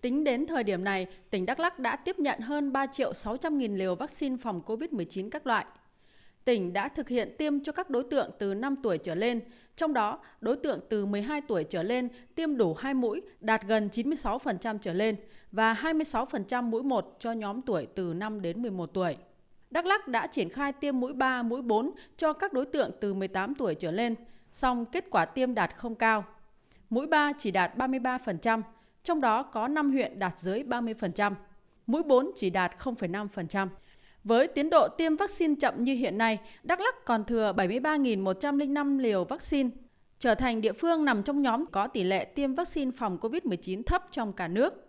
Tính đến thời điểm này, tỉnh Đắk Lắc đã tiếp nhận hơn 3 triệu 600 nghìn liều vaccine phòng COVID-19 các loại. Tỉnh đã thực hiện tiêm cho các đối tượng từ 5 tuổi trở lên, trong đó đối tượng từ 12 tuổi trở lên tiêm đủ 2 mũi đạt gần 96% trở lên và 26% mũi 1 cho nhóm tuổi từ 5 đến 11 tuổi. Đắk Lắc đã triển khai tiêm mũi 3, mũi 4 cho các đối tượng từ 18 tuổi trở lên, song kết quả tiêm đạt không cao. Mũi 3 chỉ đạt 33%, trong đó có 5 huyện đạt dưới 30%. Mũi 4 chỉ đạt 0,5%. Với tiến độ tiêm vaccine chậm như hiện nay, Đắk Lắk còn thừa 73.105 liều vaccine, trở thành địa phương nằm trong nhóm có tỷ lệ tiêm vaccine phòng COVID-19 thấp trong cả nước.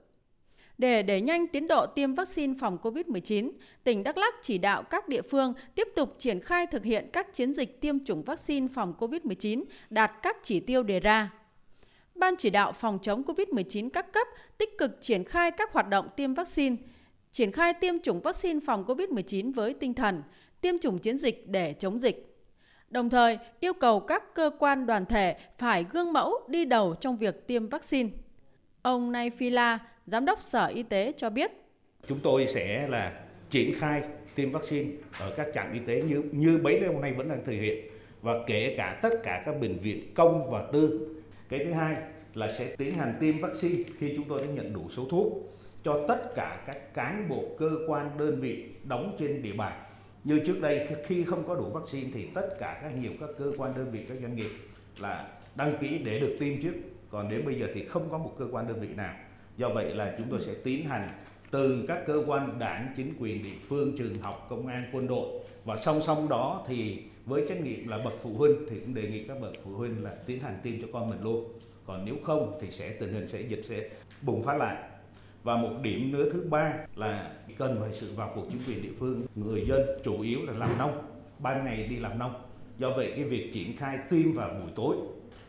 Để đẩy nhanh tiến độ tiêm vaccine phòng COVID-19, tỉnh Đắk Lắk chỉ đạo các địa phương tiếp tục triển khai thực hiện các chiến dịch tiêm chủng vaccine phòng COVID-19 đạt các chỉ tiêu đề ra. Ban chỉ đạo phòng chống COVID-19 các cấp tích cực triển khai các hoạt động tiêm vaccine, triển khai tiêm chủng vaccine phòng COVID-19 với tinh thần tiêm chủng chiến dịch để chống dịch. Đồng thời, yêu cầu các cơ quan đoàn thể phải gương mẫu đi đầu trong việc tiêm vaccine. Ông Nay Phi La, Giám đốc Sở Y tế cho biết. Chúng tôi sẽ là triển khai tiêm vaccine ở các trạm y tế như như bấy lâu nay vẫn đang thực hiện và kể cả tất cả các bệnh viện công và tư. Cái thứ hai là sẽ tiến hành tiêm vaccine khi chúng tôi đã nhận đủ số thuốc cho tất cả các cán bộ cơ quan đơn vị đóng trên địa bàn. Như trước đây, khi không có đủ vaccine thì tất cả các nhiều các cơ quan đơn vị, các doanh nghiệp là đăng ký để được tiêm trước. Còn đến bây giờ thì không có một cơ quan đơn vị nào. Do vậy là chúng tôi sẽ tiến hành từ các cơ quan đảng, chính quyền địa phương, trường học, công an, quân đội. Và song song đó thì với trách nhiệm là bậc phụ huynh thì cũng đề nghị các bậc phụ huynh là tiến hành tiêm cho con mình luôn. Còn nếu không thì sẽ tình hình sẽ dịch sẽ bùng phát lại. Và một điểm nữa thứ ba là cần phải sự vào cuộc chính quyền địa phương. Người dân chủ yếu là làm nông ban ngày đi làm nông. Do vậy cái việc triển khai tiêm vào buổi tối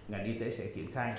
ngành y tế sẽ triển khai.